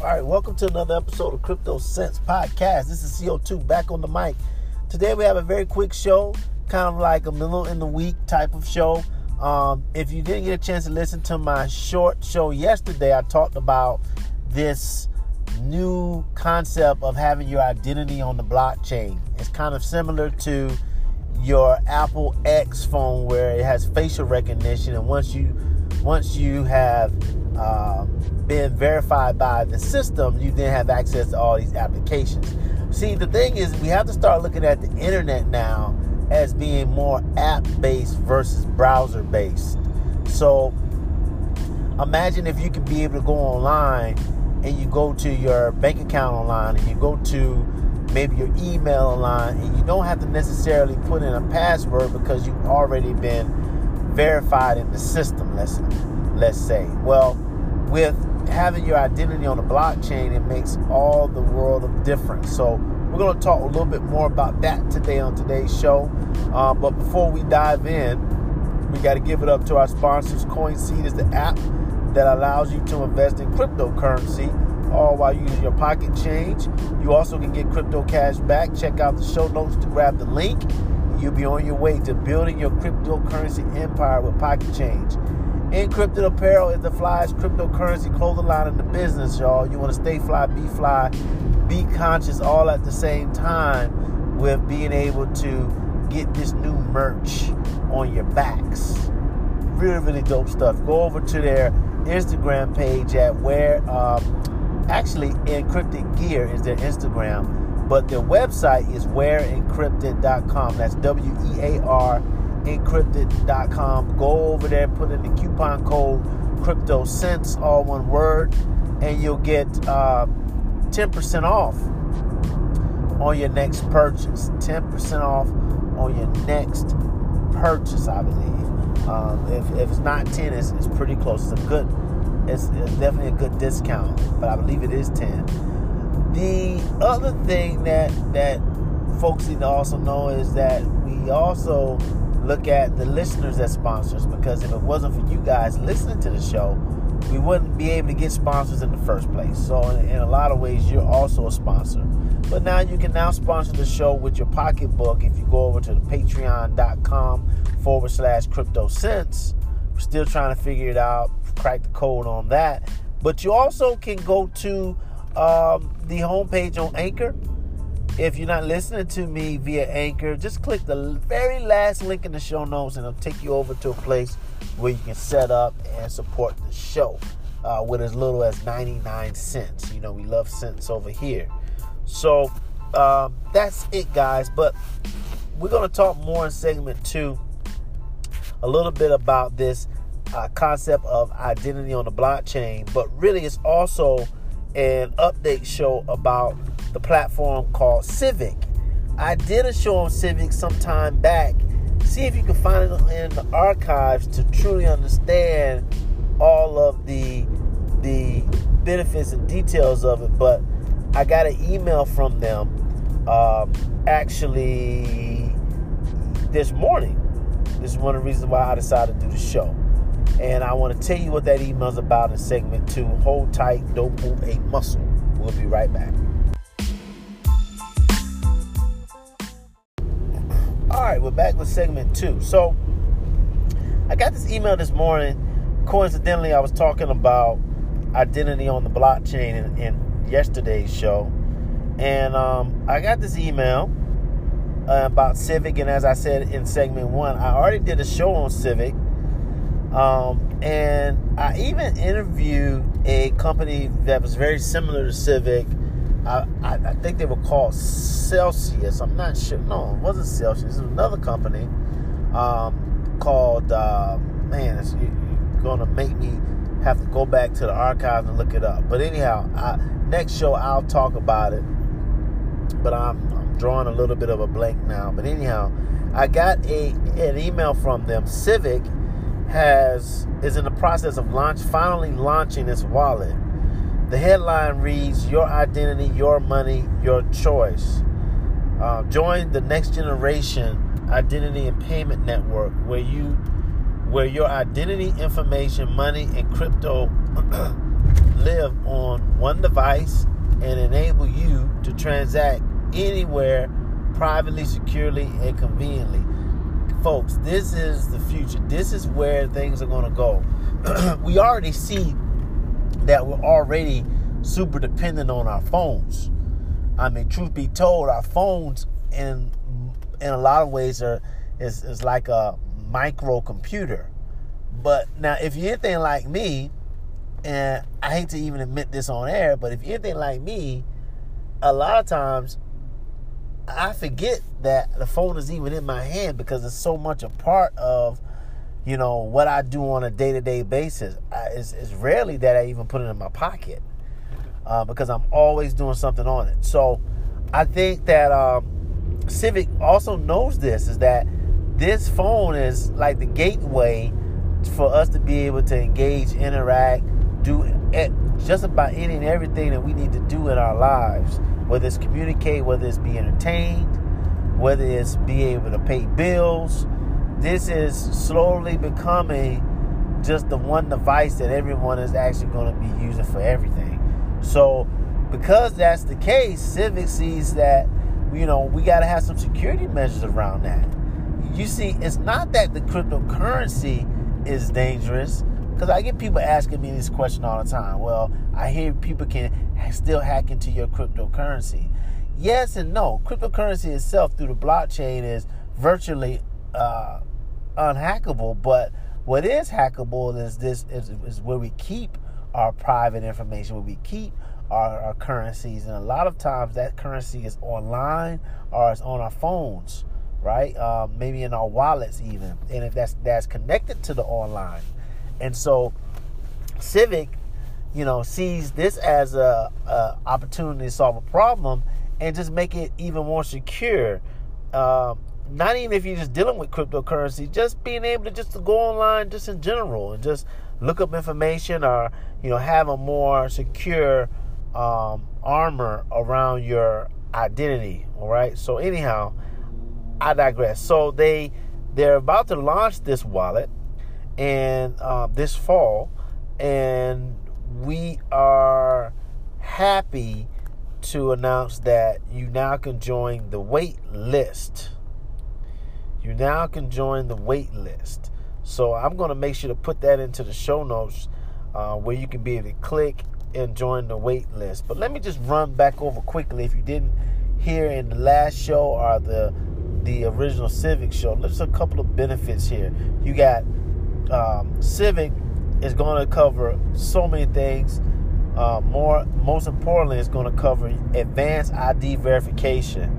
All right, welcome to another episode of Crypto Sense Podcast. This is CO2 back on the mic. Today we have a very quick show, kind of like a middle in the week type of show. Um, if you didn't get a chance to listen to my short show yesterday, I talked about this new concept of having your identity on the blockchain. It's kind of similar to your Apple X phone where it has facial recognition and once you once you have uh, been verified by the system, you then have access to all these applications. See, the thing is, we have to start looking at the internet now as being more app based versus browser based. So, imagine if you could be able to go online and you go to your bank account online and you go to maybe your email online and you don't have to necessarily put in a password because you've already been verified in the system let's let's say well with having your identity on the blockchain it makes all the world of difference so we're going to talk a little bit more about that today on today's show uh, but before we dive in we got to give it up to our sponsors coinseed is the app that allows you to invest in cryptocurrency all while using your pocket change. You also can get crypto cash back. Check out the show notes to grab the link. You'll be on your way to building your cryptocurrency empire with pocket change. Encrypted Apparel is the flyest cryptocurrency clothing line in the business, y'all. You want to stay fly, be fly, be conscious all at the same time with being able to get this new merch on your backs. Really, really dope stuff. Go over to their Instagram page at where um, actually encrypted gear is their Instagram, but their website is wearencrypted.com. That's W E A R encrypted.com. Go over there, put in the coupon code crypto sense, all one word, and you'll get uh, 10% off on your next purchase. 10% off on your next purchase, I believe. Um, if, if it's not 10, it's, it's pretty close. It's a good, it's, it's definitely a good discount, but I believe it is 10. The other thing that that folks need to also know is that we also look at the listeners as sponsors because if it wasn't for you guys listening to the show, we wouldn't be able to get sponsors in the first place. So in, in, a lot of ways, you're also a sponsor. But now you can now sponsor the show with your pocketbook if you go over to the patreon.com forward slash crypto sense. We're still trying to figure it out, crack the code on that. But you also can go to um, the homepage on Anchor. If you're not listening to me via Anchor, just click the very last link in the show notes and it'll take you over to a place where you can set up and support the show uh, with as little as 99 cents. You know, we love cents over here. So um, that's it, guys. But we're going to talk more in segment two a little bit about this uh, concept of identity on the blockchain, but really it's also an update show about the platform called Civic. I did a show on Civic some time back. See if you can find it in the archives to truly understand all of the the benefits and details of it. But I got an email from them um, actually this morning. This is one of the reasons why I decided to do the show. And I want to tell you what that email is about in segment two. Hold tight, don't move a muscle. We'll be right back. All right, we're back with segment two. So, I got this email this morning. Coincidentally, I was talking about identity on the blockchain in, in yesterday's show. And um, I got this email uh, about Civic. And as I said in segment one, I already did a show on Civic. Um, and I even interviewed a company that was very similar to Civic I, I, I, think they were called Celsius. I'm not sure. No, it wasn't Celsius. It was another company um, called, uh, man, it's, you, are going to make me have to go back to the archives and look it up. But anyhow, I, next show I'll talk about it. But I'm, I'm drawing a little bit of a blank now. But anyhow, I got a an email from them. Civic has is in the process of launch finally launching its wallet the headline reads Your Identity, Your Money, Your Choice. Uh, join the next generation identity and payment network where you where your identity information, money, and crypto live on one device and enable you to transact anywhere privately, securely, and conveniently. Folks, this is the future. This is where things are going to go. we already see that we're already super dependent on our phones. I mean, truth be told, our phones in in a lot of ways are is, is like a microcomputer. But now, if you're anything like me, and I hate to even admit this on air, but if you're anything like me, a lot of times I forget that the phone is even in my hand because it's so much a part of, you know, what I do on a day to day basis. I, it's, it's, rarely that I even put it in my pocket uh, because I'm always doing something on it. So I think that um, Civic also knows this is that this phone is like the gateway for us to be able to engage, interact, do just about any and everything that we need to do in our lives, whether it's communicate, whether it's be entertained, whether it's be able to pay bills. This is slowly becoming just the one device that everyone is actually going to be using for everything. So, because that's the case, Civic sees that you know we got to have some security measures around that. You see, it's not that the cryptocurrency is dangerous because I get people asking me this question all the time. Well, I hear people can still hack into your cryptocurrency. Yes and no. Cryptocurrency itself through the blockchain is virtually uh, unhackable, but what is hackable is this is, is where we keep our private information, where we keep our, our, currencies, and a lot of times that currency is online or it's on our phones, right? Uh, maybe in our wallets even, and if that's that's connected to the online. And so Civic, you know, sees this as a, a opportunity to solve a problem and just make it even more secure. Um, not even if you're just dealing with cryptocurrency, just being able to just to go online just in general and just look up information or you know have a more secure um, armor around your identity. All right. So anyhow, I digress. So they they're about to launch this wallet and uh, this fall, and we are happy to announce that you now can join the wait list. You now can join the wait list. So I'm going to make sure to put that into the show notes uh, where you can be able to click and join the wait list. But let me just run back over quickly if you didn't hear in the last show or the the original Civic show. There's a couple of benefits here. You got um, Civic is going to cover so many things. Uh, more, most importantly, it's going to cover advanced ID verification.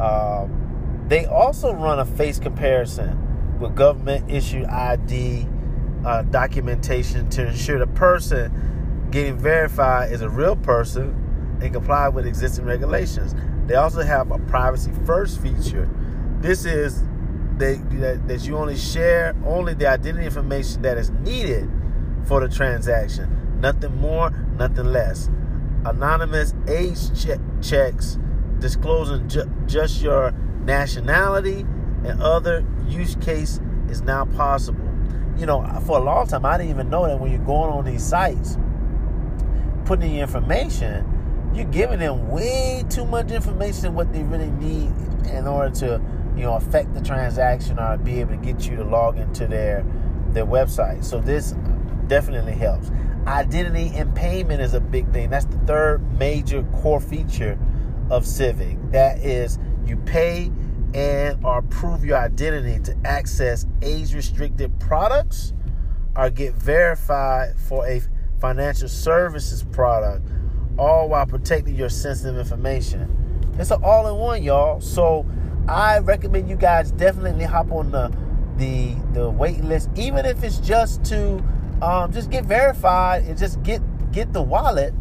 Um, they also run a face comparison with government issued ID uh, documentation to ensure the person getting verified is a real person and comply with existing regulations. They also have a privacy first feature. This is that, that you only share only the identity information that is needed for the transaction. Nothing more, nothing less. Anonymous age checks disclosing ju- just your nationality and other use case is now possible. You know, for a long time, I didn't even know that when you're going on these sites, putting in information, you're giving them way too much information than what they really need in order to you know affect the transaction or be able to get you to log into their their website. So this definitely helps. Identity and payment is a big thing. That's the third major core feature of Civic. That is you pay and or prove your identity to access age restricted products or get verified for a financial services product all while protecting your sensitive information. It's an all in one, y'all. So I recommend you guys definitely hop on the the the wait list, even if it's just to um, just get verified and just get get the wallet.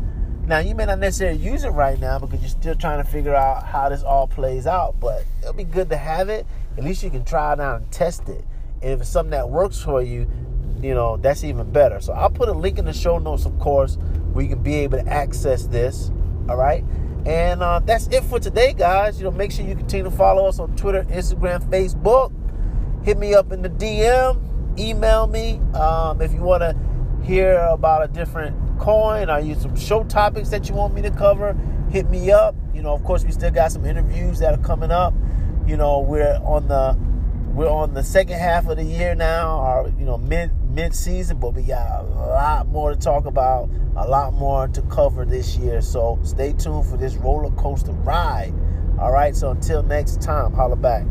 Now you may not necessarily use it right now because you're still trying to figure out how this all plays out, but it'll be good to have it. At least you can try it out and test it. And if it's something that works for you, you know, that's even better. So I'll put a link in the show notes, of course, where you can be able to access this. All right. And uh, that's it for today, guys. You know, make sure you continue to follow us on Twitter, Instagram, Facebook. Hit me up in the DM. Email me um, if you want to hear about a different coin? or you some show topics that you want me to cover? Hit me up. You know, of course, we still got some interviews that are coming up. You know, we're on the we're on the second half of the year now, or you know, mid season, but we got a lot more to talk about, a lot more to cover this year. So stay tuned for this roller coaster ride. All right. So until next time, holla back.